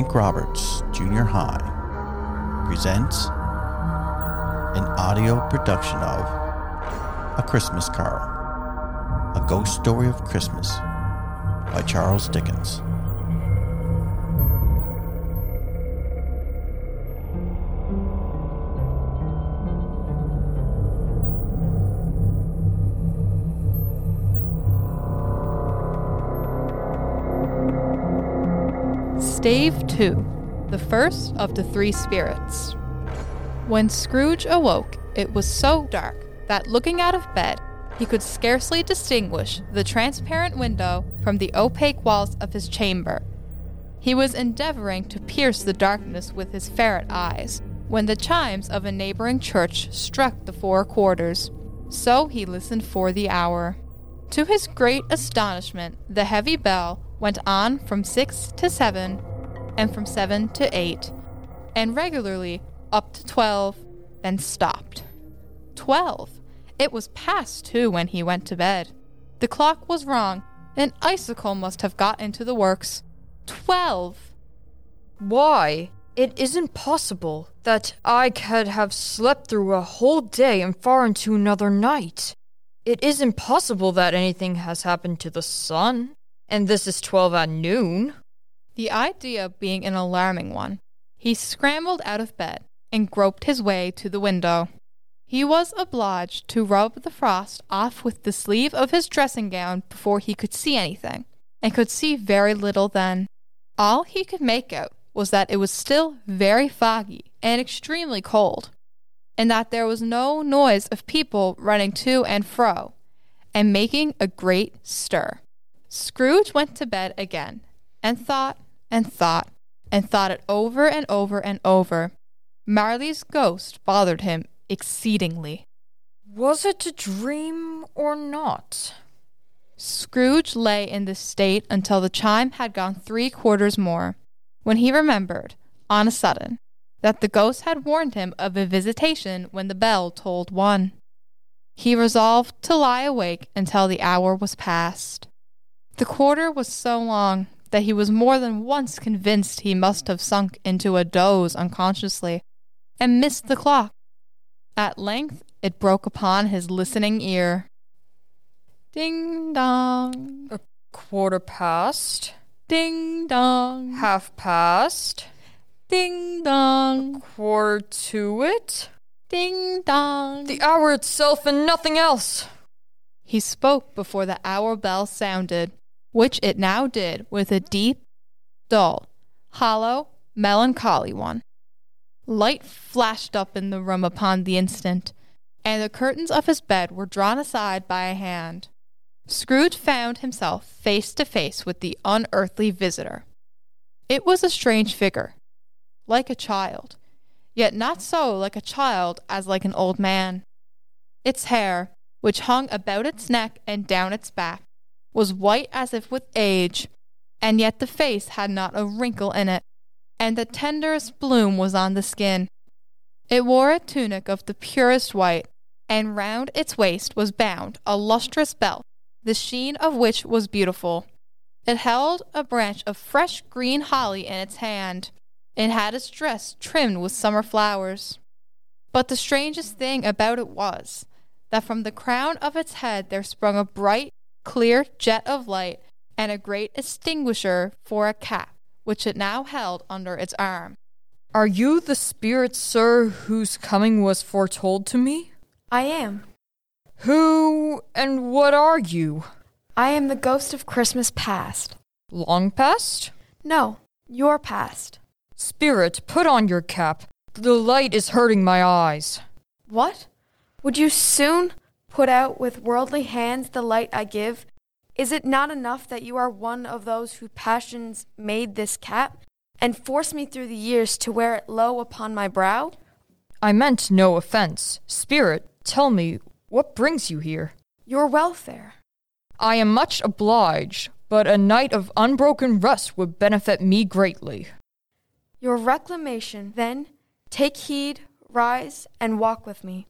Frank Roberts Junior High presents an audio production of A Christmas Carol, a ghost story of Christmas by Charles Dickens. Stave 2 The First of the Three Spirits. When Scrooge awoke, it was so dark that looking out of bed, he could scarcely distinguish the transparent window from the opaque walls of his chamber. He was endeavoring to pierce the darkness with his ferret eyes when the chimes of a neighboring church struck the four quarters. So he listened for the hour. To his great astonishment, the heavy bell went on from six to seven, and from seven to eight, and regularly up to twelve, then stopped. Twelve! It was past two when he went to bed. The clock was wrong. An icicle must have got into the works. Twelve! Why? It isn't possible that I could have slept through a whole day and far into another night. It isn't possible that anything has happened to the sun, and this is 12 at noon. The idea being an alarming one, he scrambled out of bed and groped his way to the window. He was obliged to rub the frost off with the sleeve of his dressing gown before he could see anything, and could see very little then. All he could make out was that it was still very foggy and extremely cold, and that there was no noise of people running to and fro, and making a great stir. Scrooge went to bed again, and thought and thought, and thought it over and over and over. Marley's ghost bothered him exceedingly. Was it a dream or not? Scrooge lay in this state until the chime had gone three quarters more, when he remembered, on a sudden, that the ghost had warned him of a visitation when the bell tolled one. He resolved to lie awake until the hour was past. The quarter was so long that he was more than once convinced he must have sunk into a doze unconsciously and missed the clock. At length it broke upon his listening ear. Ding dong. A quarter past? Ding dong. Half past? Ding dong. A Quarter to it? Ding dong. The hour itself and nothing else. He spoke before the hour bell sounded, which it now did with a deep, dull, hollow, melancholy one. Light flashed up in the room upon the instant, and the curtains of his bed were drawn aside by a hand. Scrooge found himself face to face with the unearthly visitor. It was a strange figure, like a child, yet not so like a child as like an old man. Its hair, which hung about its neck and down its back, was white as if with age, and yet the face had not a wrinkle in it, and the tenderest bloom was on the skin. It wore a tunic of the purest white, and round its waist was bound a lustrous belt, the sheen of which was beautiful. It held a branch of fresh green holly in its hand, and had its dress trimmed with summer flowers. But the strangest thing about it was that from the crown of its head there sprung a bright, clear jet of light, and a great extinguisher for a cap, which it now held under its arm. Are you the spirit, sir, whose coming was foretold to me? I am. Who and what are you? I am the ghost of Christmas past. Long past? No, your past. Spirit, put on your cap. The light is hurting my eyes. What? Would you soon put out with worldly hands the light I give? Is it not enough that you are one of those whose passions made this cap, and forced me through the years to wear it low upon my brow? I meant no offense. Spirit, tell me, what brings you here? Your welfare. I am much obliged, but a night of unbroken rest would benefit me greatly. Your reclamation, then, take heed, rise, and walk with me.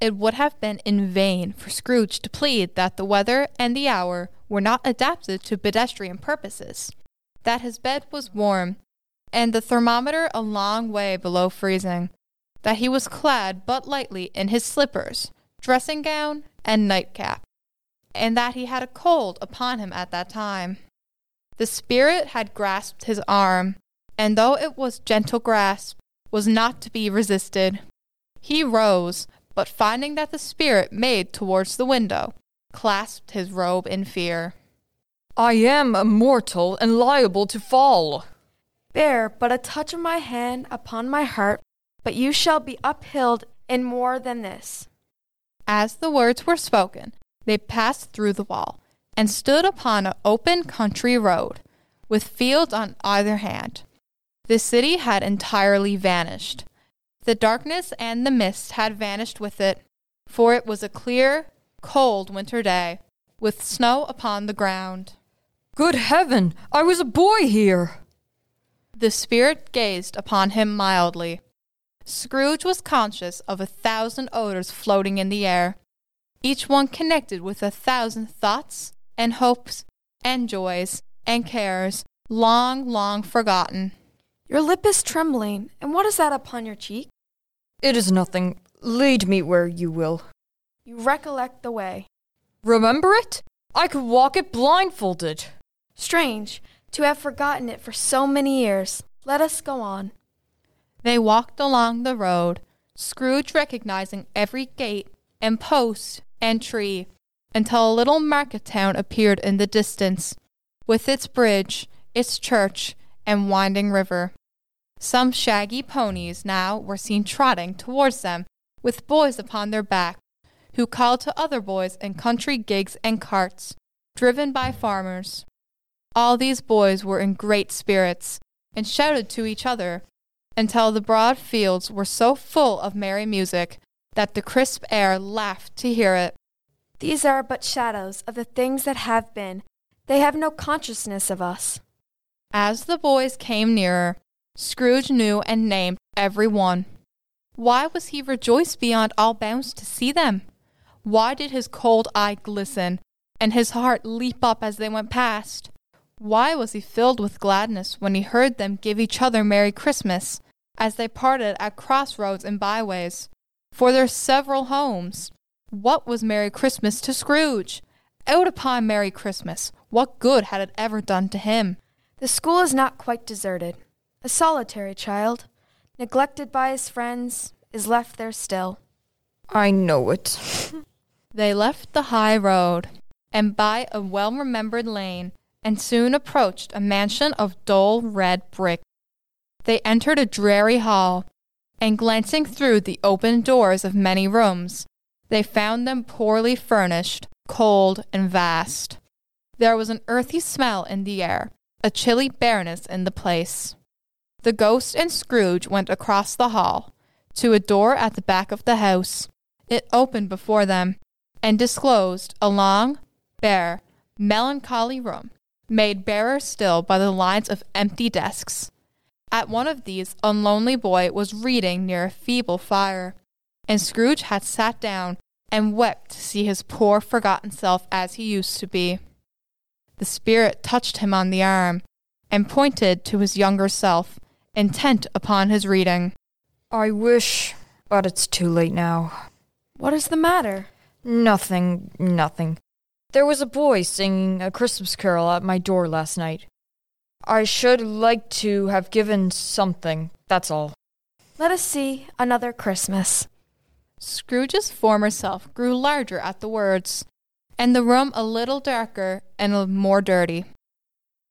It would have been in vain for Scrooge to plead that the weather and the hour were not adapted to pedestrian purposes, that his bed was warm, and the thermometer a long way below freezing, that he was clad but lightly in his slippers, dressing gown, and nightcap, and that he had a cold upon him at that time. The spirit had grasped his arm, and though it was gentle grasp, was not to be resisted. He rose, but finding that the spirit made towards the window, clasped his robe in fear. I am a mortal and liable to fall. Bear but a touch of my hand upon my heart, but you shall be uphilled in more than this. As the words were spoken, they passed through the wall and stood upon an open country road, with fields on either hand. The city had entirely vanished. The darkness and the mist had vanished with it, for it was a clear, cold winter day, with snow upon the ground. Good heaven, I was a boy here. The spirit gazed upon him mildly. Scrooge was conscious of a thousand odors floating in the air, each one connected with a thousand thoughts and hopes and joys and cares long, long forgotten. Your lip is trembling, and what is that upon your cheek? It is nothing. Lead me where you will. You recollect the way. Remember it? I could walk it blindfolded. Strange to have forgotten it for so many years. Let us go on. They walked along the road, Scrooge recognizing every gate and post and tree, until a little market town appeared in the distance, with its bridge, its church, and winding river. Some shaggy ponies now were seen trotting towards them, with boys upon their backs, who called to other boys in country gigs and carts, driven by farmers. All these boys were in great spirits, and shouted to each other until the broad fields were so full of merry music that the crisp air laughed to hear it. These are but shadows of the things that have been. They have no consciousness of us. As the boys came nearer, Scrooge knew and named every one. Why was he rejoiced beyond all bounds to see them? Why did his cold eye glisten, and his heart leap up as they went past? Why was he filled with gladness when he heard them give each other Merry Christmas, as they parted at crossroads and byways for their several homes. What was Merry Christmas to Scrooge? Out upon Merry Christmas! What good had it ever done to him? The school is not quite deserted. A solitary child, neglected by his friends, is left there still. I know it. they left the high road, and by a well remembered lane, and soon approached a mansion of dull red brick they entered a dreary hall, and glancing through the open doors of many rooms, they found them poorly furnished, cold, and vast. There was an earthy smell in the air, a chilly bareness in the place. The ghost and Scrooge went across the hall to a door at the back of the house. It opened before them and disclosed a long, bare, melancholy room, made barer still by the lines of empty desks. At one of these, a lonely boy was reading near a feeble fire, and Scrooge had sat down and wept to see his poor forgotten self as he used to be. The spirit touched him on the arm and pointed to his younger self, intent upon his reading. I wish, but it's too late now. What is the matter? Nothing, nothing. There was a boy singing a Christmas carol at my door last night. I should like to have given something, that's all. Let us see another Christmas. Scrooge's former self grew larger at the words, and the room a little darker and more dirty.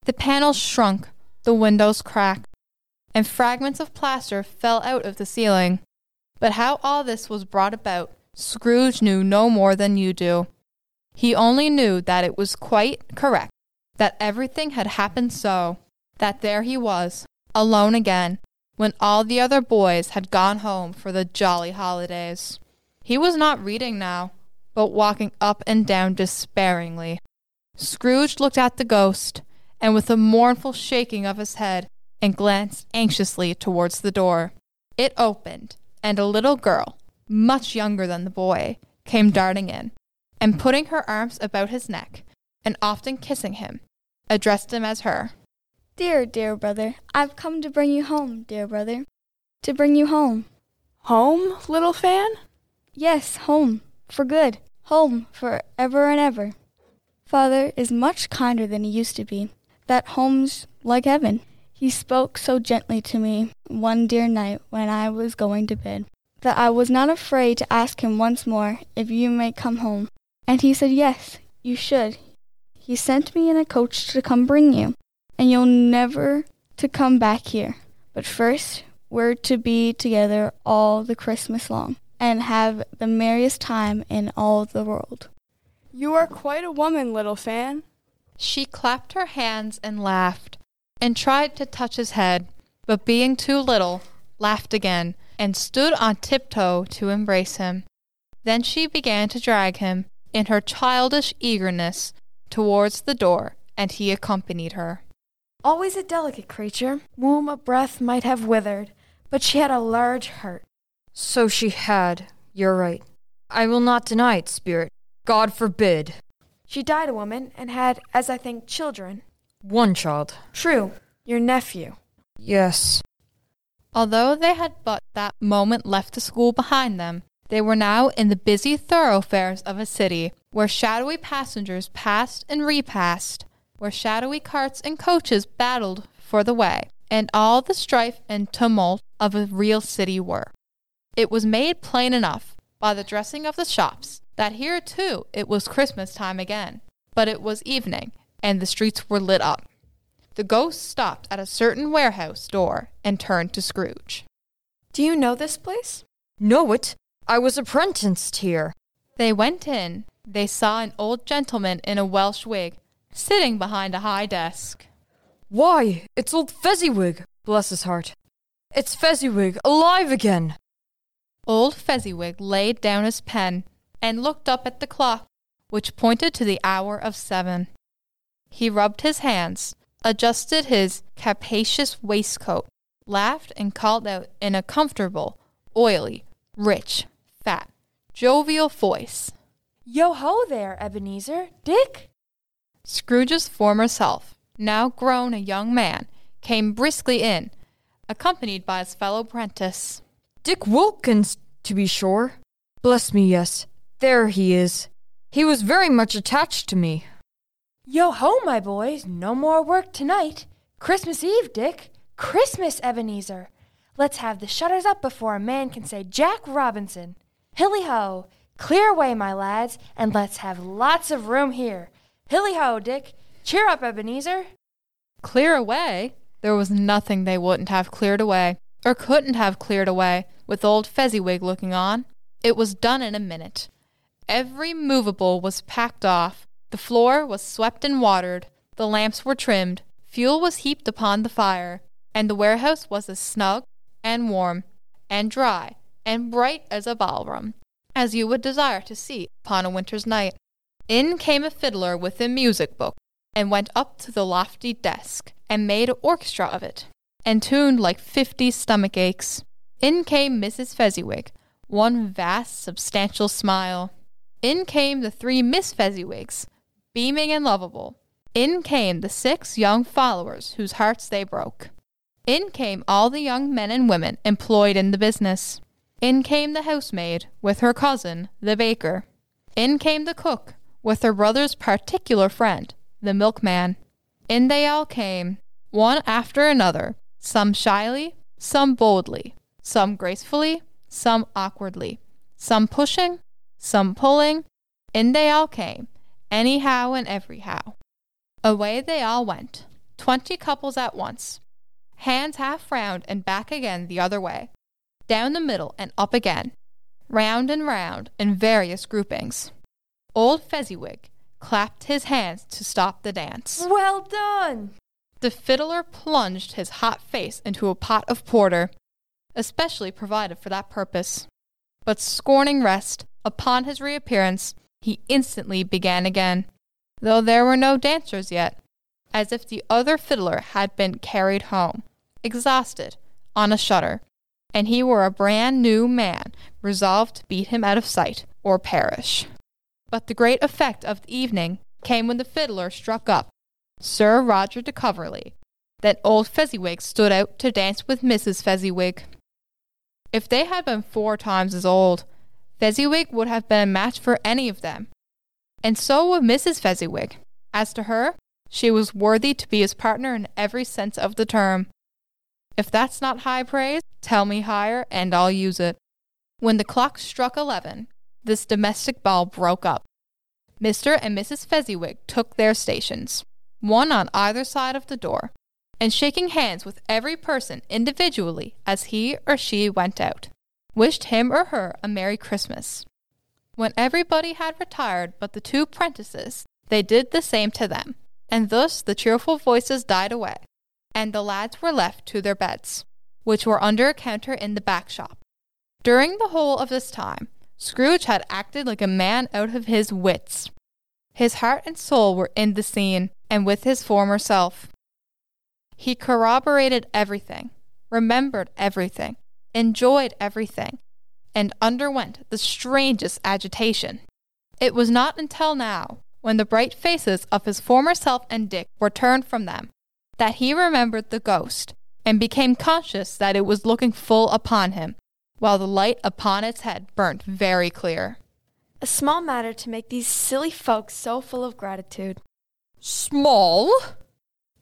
The panels shrunk, the windows cracked, and fragments of plaster fell out of the ceiling. But how all this was brought about, Scrooge knew no more than you do. He only knew that it was quite correct, that everything had happened so, that there he was, alone again, when all the other boys had gone home for the jolly holidays. He was not reading now, but walking up and down despairingly. Scrooge looked at the ghost, and with a mournful shaking of his head, and glanced anxiously towards the door. It opened, and a little girl, much younger than the boy, came darting in, and putting her arms about his neck, and often kissing him, addressed him as her. Dear, dear brother, I've come to bring you home, dear brother. To bring you home. Home, little fan? Yes, home, for good. Home, for ever and ever. Father is much kinder than he used to be. That home's like heaven. He spoke so gently to me one dear night when I was going to bed that I was not afraid to ask him once more if you may come home. And he said, Yes, you should. He sent me in a coach to come bring you, and you'll never to come back here. But first, we're to be together all the Christmas long and have the merriest time in all the world. You are quite a woman, little fan. She clapped her hands and laughed, and tried to touch his head, but being too little, laughed again, and stood on tiptoe to embrace him. Then she began to drag him, in her childish eagerness, towards the door, and he accompanied her. Always a delicate creature, whom a breath might have withered, but she had a large heart. So she had. You're right. I will not deny it, Spirit. God forbid. She died a woman and had, as I think, children. One child. True, your nephew. Yes. Although they had but that moment left the school behind them, they were now in the busy thoroughfares of a city, where shadowy passengers passed and repassed, where shadowy carts and coaches battled for the way, and all the strife and tumult of a real city were. It was made plain enough by the dressing of the shops that here too it was Christmas time again, but it was evening, and the streets were lit up. The ghost stopped at a certain warehouse door and turned to Scrooge. Do you know this place? Know it? I was apprenticed here. They went in. They saw an old gentleman in a Welsh wig sitting behind a high desk. Why, it's old Fezziwig, bless his heart. It's Fezziwig, alive again. Old Fezziwig laid down his pen and looked up at the clock, which pointed to the hour of seven. He rubbed his hands, adjusted his capacious waistcoat, laughed, and called out in a comfortable, oily, rich, fat, jovial voice. Yo ho there, Ebenezer. Dick? Scrooge's former self, now grown a young man, came briskly in, accompanied by his fellow apprentice. Dick Wilkins, to be sure. Bless me, yes. There he is. He was very much attached to me. Yo ho, my boys. No more work tonight. Christmas Eve, Dick. Christmas, Ebenezer. Let's have the shutters up before a man can say Jack Robinson. Hilly ho! Clear away, my lads, and let's have lots of room here. Hilly ho, Dick! Cheer up, Ebenezer! Clear away? There was nothing they wouldn't have cleared away, or couldn't have cleared away, with old Fezziwig looking on. It was done in a minute. Every movable was packed off, the floor was swept and watered, the lamps were trimmed, fuel was heaped upon the fire, and the warehouse was as snug and warm and dry and bright as a ballroom, as you would desire to see upon a winter's night. In came a fiddler with a music book, and went up to the lofty desk, and made an orchestra of it, and tuned like fifty stomach aches. In came Mrs. Fezziwig, one vast, substantial smile. In came the three Miss Fezziwigs, beaming and lovable. In came the six young followers whose hearts they broke. In came all the young men and women employed in the business. In came the housemaid with her cousin, the baker. In came the cook with her brother's particular friend, the milkman. In they all came, one after another, some shyly, some boldly, some gracefully, some awkwardly, some pushing, some pulling. In they all came, anyhow and everyhow. Away they all went, twenty couples at once, hands half round and back again the other way, down the middle and up again, round and round in various groupings. Old Fezziwig clapped his hands to stop the dance. Well done! The fiddler plunged his hot face into a pot of porter, especially provided for that purpose. But scorning rest, upon his reappearance, he instantly began again, though there were no dancers yet, as if the other fiddler had been carried home, exhausted, on a shutter, and he were a brand new man, resolved to beat him out of sight or perish. But the great effect of the evening came when the fiddler struck up Sir Roger de Coverley, Then old Fezziwig stood out to dance with Mrs. Fezziwig. If they had been four times as old, Fezziwig would have been a match for any of them. And so would Mrs. Fezziwig. As to her, she was worthy to be his partner in every sense of the term. If that's not high praise, tell me higher and I'll use it. When the clock struck eleven, this domestic ball broke up. Mr. and Mrs. Fezziwig took their stations, one on either side of the door, and shaking hands with every person individually as he or she went out, wished him or her a Merry Christmas. When everybody had retired but the two prentices, they did the same to them, and thus the cheerful voices died away, and the lads were left to their beds, which were under a counter in the back shop. During the whole of this time, Scrooge had acted like a man out of his wits. His heart and soul were in the scene, and with his former self. He corroborated everything, remembered everything, enjoyed everything, and underwent the strangest agitation. It was not until now, when the bright faces of his former self and Dick were turned from them, that he remembered the ghost, and became conscious that it was looking full upon him, while the light upon its head burnt very clear. A small matter to make these silly folks so full of gratitude. Small?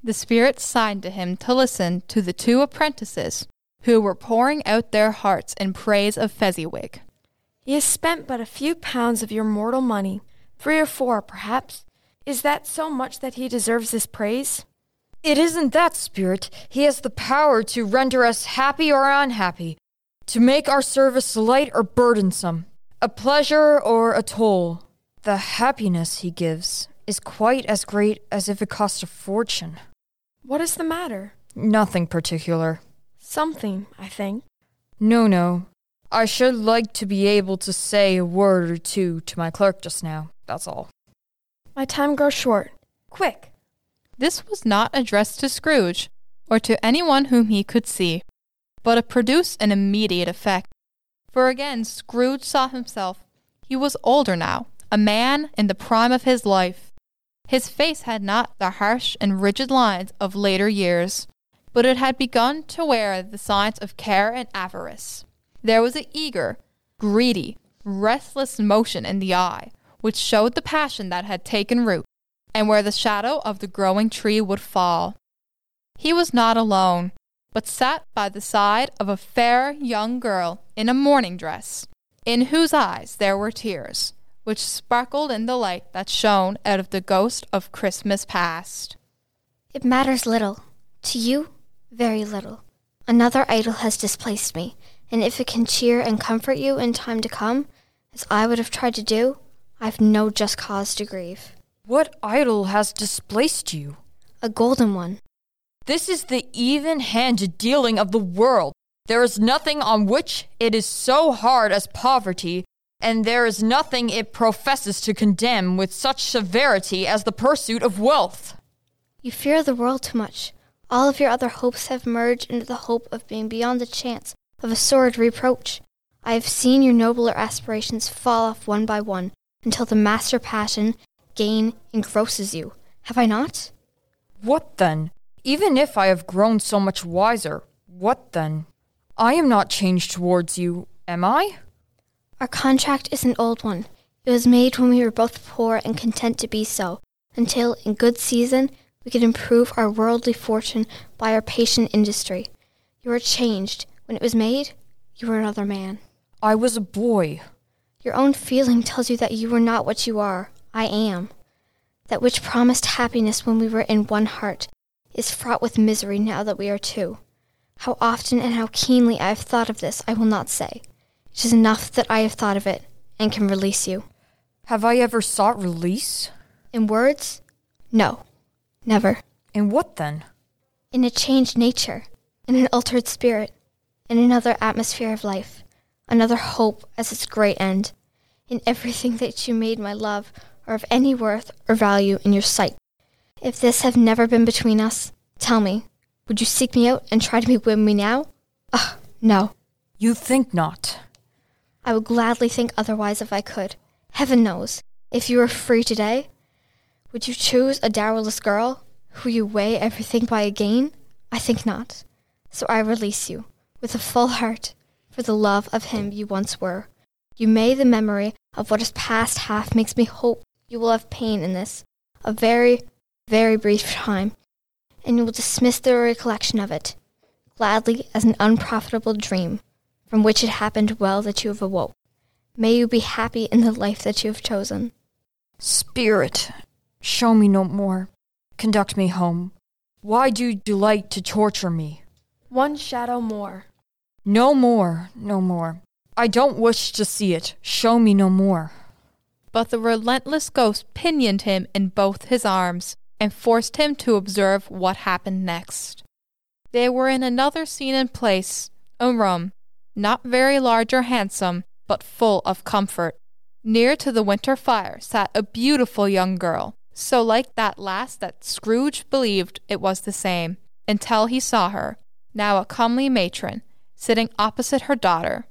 The spirit signed to him to listen to the two apprentices who were pouring out their hearts in praise of Fezziwig. He has spent but a few pounds of your mortal money, three or four, perhaps. Is that so much that he deserves this praise? It isn't that, Spirit. He has the power to render us happy or unhappy, to make our service light or burdensome, a pleasure or a toll. The happiness he gives is quite as great as if it cost a fortune. What is the matter? Nothing particular. Something, I think. No, no. I should like to be able to say a word or two to my clerk just now. That's all. My time grows short. Quick. This was not addressed to Scrooge, or to anyone whom he could see, but it produced an immediate effect. For again Scrooge saw himself. He was older now, a man in the prime of his life. His face had not the harsh and rigid lines of later years, but it had begun to wear the signs of care and avarice. There was an eager, greedy, restless motion in the eye, which showed the passion that had taken root, and where the shadow of the growing tree would fall. He was not alone, but sat by the side of a fair young girl in a morning dress, in whose eyes there were tears, which sparkled in the light that shone out of the ghost of Christmas past. It matters little. To you, very little. Another idol has displaced me, and if it can cheer and comfort you in time to come, as I would have tried to do, I've no just cause to grieve. What idol has displaced you? A golden one. This is the even handed dealing of the world. There is nothing on which it is so hard as poverty, and there is nothing it professes to condemn with such severity as the pursuit of wealth. You fear the world too much. All of your other hopes have merged into the hope of being beyond the chance of a sordid reproach. I have seen your nobler aspirations fall off one by one until the master passion, gain, engrosses you. Have I not? What then? Even if I have grown so much wiser, what then? I am not changed towards you, am I? Our contract is an old one. It was made when we were both poor and content to be so, until, in good season, we could improve our worldly fortune by our patient industry. You are changed. When it was made, you were another man. I was a boy. Your own feeling tells you that you were not what you are. I am. That which promised happiness when we were in one heart is fraught with misery now that we are two. How often and how keenly I have thought of this, I will not say. It is enough that I have thought of it and can release you. Have I ever sought release? In words? No. Never. In what then? In a changed nature, in an altered spirit, in another atmosphere of life, another hope as its great end, in everything that you made my love or of any worth or value in your sight. If this have never been between us, tell me, would you seek me out and try to win me now? Ah, no. You think not. I would gladly think otherwise if I could. Heaven knows, if you were free today, would you choose a dowerless girl who you weigh everything by a gain, I think not. So I release you, with a full heart, for the love of him you once were. You may the memory of what is past half makes me hope you will have pain in this, a very, very brief time, and you will dismiss the recollection of it, gladly as an unprofitable dream, from which it happened well that you have awoke. May you be happy in the life that you have chosen. Spirit, show me no more. Conduct me home. Why do you delight to torture me? One shadow more. No more, no more. I don't wish to see it. Show me no more. But the relentless ghost pinioned him in both his arms and forced him to observe what happened next. They were in another scene and place, a room, not very large or handsome, but full of comfort. Near to the winter fire sat a beautiful young girl, so like that last that Scrooge believed it was the same, until he saw her, now a comely matron, sitting opposite her daughter.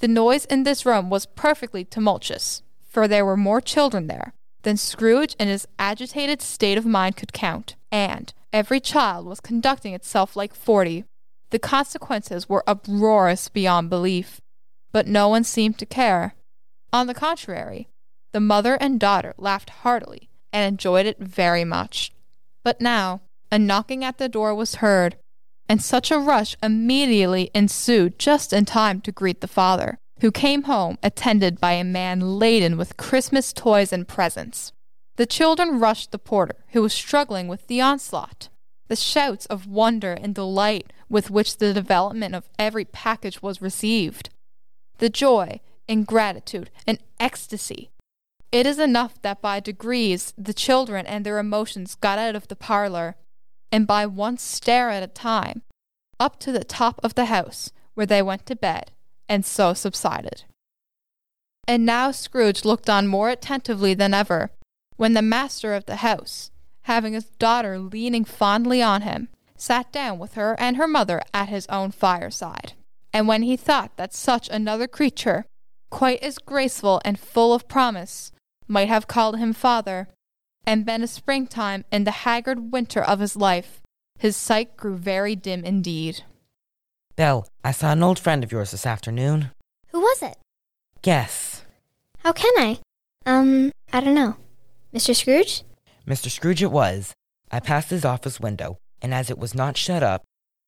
The noise in this room was perfectly tumultuous, for there were more children there than Scrooge in his agitated state of mind could count, and every child was conducting itself like forty. The consequences were uproarious beyond belief, but no one seemed to care. On the contrary, the mother and daughter laughed heartily and enjoyed it very much. But now a knocking at the door was heard, and such a rush immediately ensued just in time to greet the father, who came home attended by a man laden with Christmas toys and presents. The children rushed the porter, who was struggling with the onslaught. The shouts of wonder and delight with which the development of every package was received. The joy and gratitude and ecstasy. It is enough that by degrees the children and their emotions got out of the parlor, and by one stair at a time, up to the top of the house, where they went to bed, and so subsided. And now Scrooge looked on more attentively than ever, when the master of the house, having his daughter leaning fondly on him, sat down with her and her mother at his own fireside. And when he thought that such another creature, quite as graceful and full of promise, might have called him father, and been a springtime in the haggard winter of his life, his sight grew very dim indeed. Belle, I saw an old friend of yours this afternoon. Who was it? Guess. How can I? Um, I don't know. Mr. Scrooge? Mr. Scrooge it was. I passed his office window, and as it was not shut up,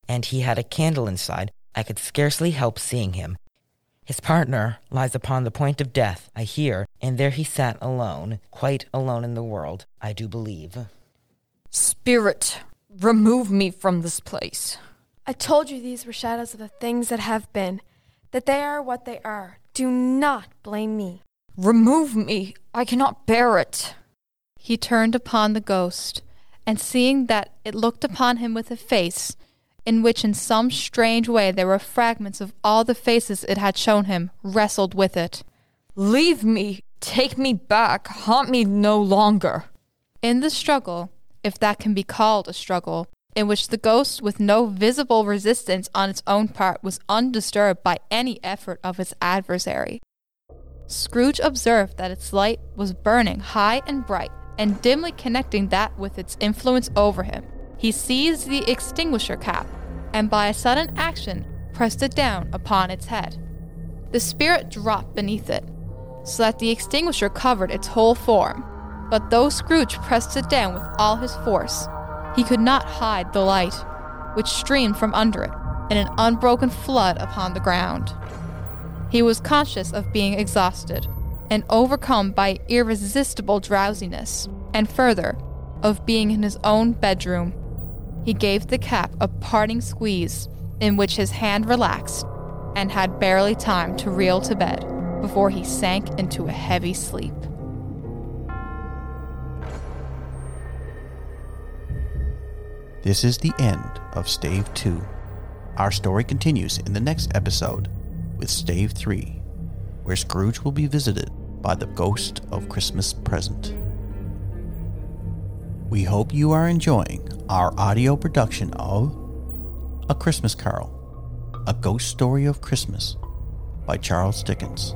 and he had a candle inside, I could scarcely help seeing him. His partner lies upon the point of death, I hear, and there he sat alone, quite alone in the world, I do believe. Spirit, remove me from this place. I told you these were shadows of the things that have been, that they are what they are. Do not blame me. Remove me. I cannot bear it. He turned upon the ghost, and seeing that it looked upon him with a face, in which in some strange way there were fragments of all the faces it had shown him, wrestled with it. Leave me. Take me back. Haunt me no longer. In the struggle, if that can be called a struggle, in which the ghost, with no visible resistance on its own part, was undisturbed by any effort of its adversary. Scrooge observed that its light was burning high and bright, and dimly connecting that with its influence over him. He seized the extinguisher cap, and by a sudden action pressed it down upon its head. The spirit dropped beneath it, so that the extinguisher covered its whole form. But though Scrooge pressed it down with all his force, he could not hide the light, which streamed from under it in an unbroken flood upon the ground. He was conscious of being exhausted and overcome by irresistible drowsiness, and further, of being in his own bedroom. He gave the cap a parting squeeze, in which his hand relaxed, and had barely time to reel to bed before he sank into a heavy sleep. This is the end of Stave 2. Our story continues in the next episode with Stave 3, where Scrooge will be visited by the ghost of Christmas present. We hope you are enjoying our audio production of A Christmas Carol, a ghost story of Christmas by Charles Dickens.